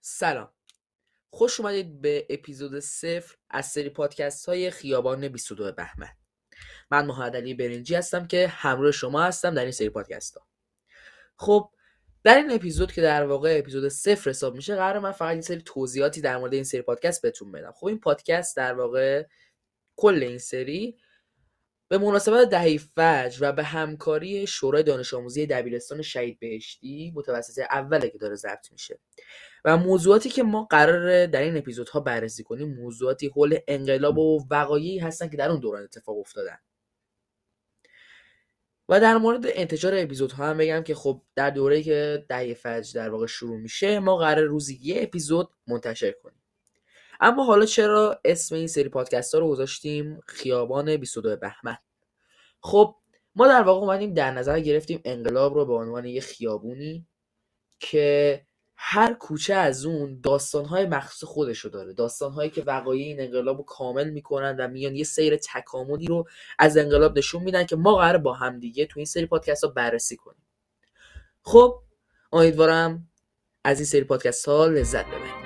سلام. خوش اومدید به اپیزود صفر از سری پادکست های خیابان 22 بهمن. من محمد علی برنجی هستم که همراه شما هستم در این سری پادکست ها خب در این اپیزود که در واقع اپیزود صفر حساب میشه قرار من فقط این سری توضیحاتی در مورد این سری پادکست بهتون بدم. خب این پادکست در واقع کل این سری به مناسبت دهه فجر و به همکاری شورای دانش آموزی دبیرستان شهید بهشتی متوسط اوله که داره ضبط میشه. و موضوعاتی که ما قرار در این اپیزودها بررسی کنیم موضوعاتی حول انقلاب و وقایعی هستن که در اون دوران اتفاق افتادن. و در مورد انتشار اپیزودها هم بگم که خب در دوره که دهه فجر در واقع شروع میشه ما قرار روزی یه اپیزود منتشر کنیم. اما حالا چرا اسم این سری پادکست ها رو گذاشتیم خیابان 22 بهمن؟ خب ما در واقع اومدیم در نظر گرفتیم انقلاب رو به عنوان یه خیابونی که هر کوچه از اون داستانهای مخصوص خودشو داره. داستانهایی که وقایع این انقلاب رو کامل می‌کنن و میان یه سیر تکاملی رو از انقلاب نشون میدن که ما قرار با همدیگه تو این سری پادکست ها بررسی کنیم. خب امیدوارم از این سری پادکست ها لذت ببرید.